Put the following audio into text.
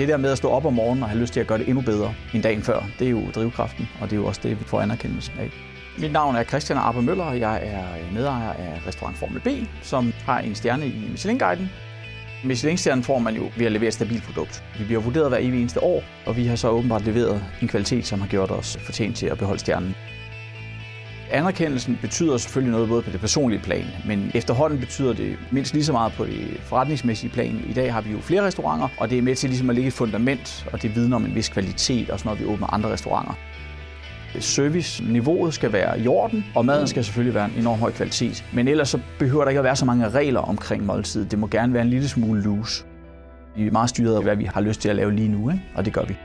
det der med at stå op om morgenen og have lyst til at gøre det endnu bedre end dagen før, det er jo drivkraften, og det er jo også det, vi får anerkendelsen af. Mit navn er Christian Arbe Møller, og jeg er medejer af restaurant Formel B, som har en stjerne i Michelin-guiden. Michelin-stjernen får man jo ved at levere et stabilt produkt. Vi bliver vurderet hver evig eneste år, og vi har så åbenbart leveret en kvalitet, som har gjort os fortjent til at beholde stjernen. Anerkendelsen betyder selvfølgelig noget både på det personlige plan, men efterhånden betyder det mindst lige så meget på det forretningsmæssige plan. I dag har vi jo flere restauranter, og det er med til ligesom at lægge et fundament, og det vidner om en vis kvalitet, også når vi åbner andre restauranter. Serviceniveauet skal være i orden, og maden skal selvfølgelig være en enorm høj kvalitet. Men ellers så behøver der ikke at være så mange regler omkring måltidet. Det må gerne være en lille smule loose. Vi er meget styret af, hvad vi har lyst til at lave lige nu, ikke? og det gør vi.